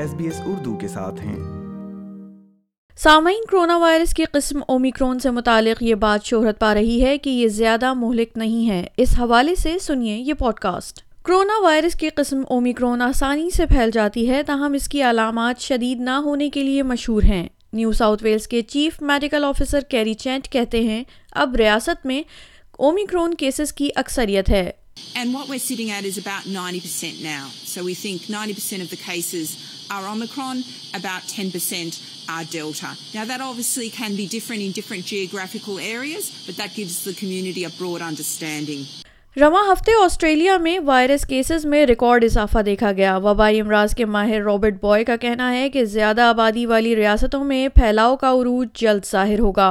S B S Urdu کے ساتھ ہیں سامعین کرونا وائرس کی قسم اومیکرون سے متعلق یہ بات شہرت پا رہی ہے کہ یہ زیادہ مہلک نہیں ہے اس حوالے سے سنیے یہ پوڈ کاسٹ کرونا وائرس کی قسم اومیکرون آسانی سے پھیل جاتی ہے تاہم اس کی علامات شدید نہ ہونے کے لیے مشہور ہیں نیو ساؤتھ ویلز کے chief medical officer Kerry Chant کہتے ہیں اب ریاست میں اومیکرون کیسز کی اکثریت ہے And what we're sitting at is about 90% now. So we think 90% of the cases are Omicron, about 10% are Delta. Now, that obviously can be different in different geographical areas, but that gives the community a broad understanding. رواں ہفتے Australia میں virus cases میں record اضافہ دیکھا گیا وبائی امراض کے ماہر رابرٹ بوائے کا کہنا ہے کہ زیادہ آبادی والی ریاستوں میں پھیلاؤ کا عروج جلد ظاہر ہوگا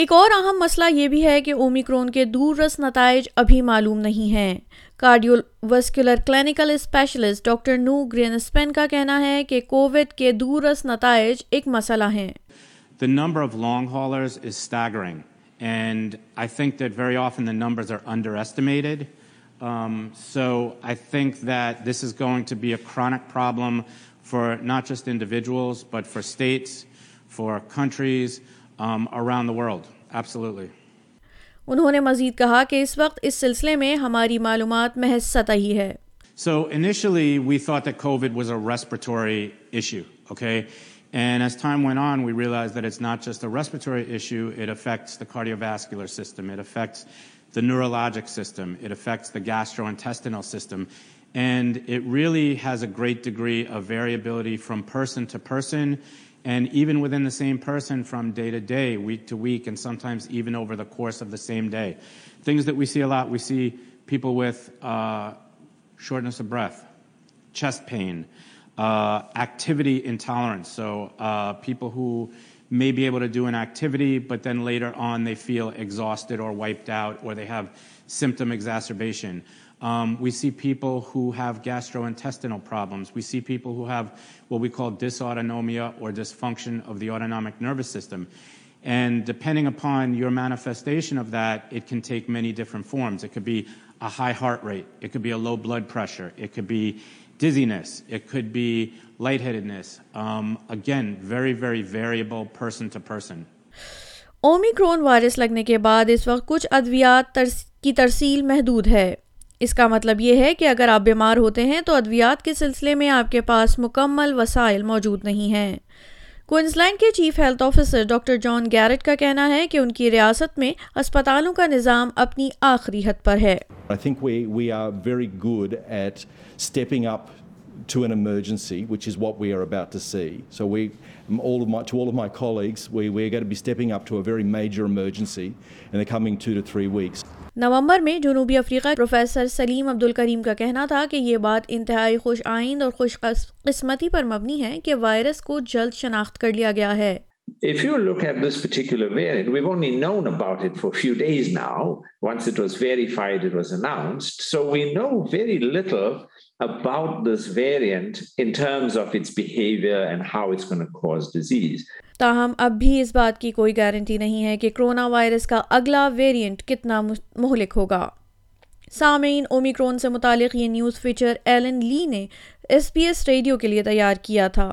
ایک اور اہم مسئلہ یہ بھی ہے کہ اومیکرون کے دور رس نتائج ابھی معلوم نہیں ہیں cardiovascular clinical specialist doctor نو گرینسپین کا کہنا ہے کہ کووڈ کے دور رس نتائج ایک مسئلہ ہیں The number of long haulers is staggering and I think that very often the numbers are underestimated. Um, so I think that this is going to be a chronic problem for not just individuals but for states, for countries, for Um, انہوں نے مزید کہا کہ اس وقت اس سلسلے میں ہماری معلومات محض سطحی ہے And even within the same person from day to day, week to week, and sometimes even over the course of the same day. Things that we see a lot, we see people with uh, shortness of breath, chest pain, uh, activity intolerance. So uh, people who may be able to do an activity, but then later on they feel exhausted or wiped out, or they have symptom exacerbation. وائرس لگنے کے بعد اس وقت کچھ ادویات کی ترسیل محدود ہے اس کا مطلب یہ ہے کہ اگر آپ بیمار ہوتے ہیں تو ادویات کے سلسلے میں آپ کے پاس مکمل وسائل موجود نہیں ہیں کوئنس لینڈ کے chief health officer doctor John Gerrard کا کہنا ہے کہ ان کی ریاست میں اسپتالوں کا نظام اپنی آخری حد پر ہے to an emergency which is what we are about to see so we all my to all of my colleagues we we get be stepping up to a very major emergency in coming to two three weeks نومبر میں جنوبی افریقہ professor سلیم عبد الکریم کا کہنا تھا کہ یہ بات انتہائی خوش آئند اور خوش قسمتی پر مبنی ہے کہ وائرس کو جلد شناخت کر لیا گیا ہے if you look at this this particular variant, variant we've only known about about it it it for a few days now. Once was was verified, announced. So we know very little in terms of its it's behavior and how going to cause disease. تاہم اب بھی اس بات کی کوئی guarantee نہیں ہے کہ corona virus کا اگلا ویریئنٹ کتنا مہلک ہوگا سامعین اومیکرون سے متعلق یہ نیوز فیچر ایلن لی نے ایس ایس پی ریڈیو کے لیے تیار کیا تھا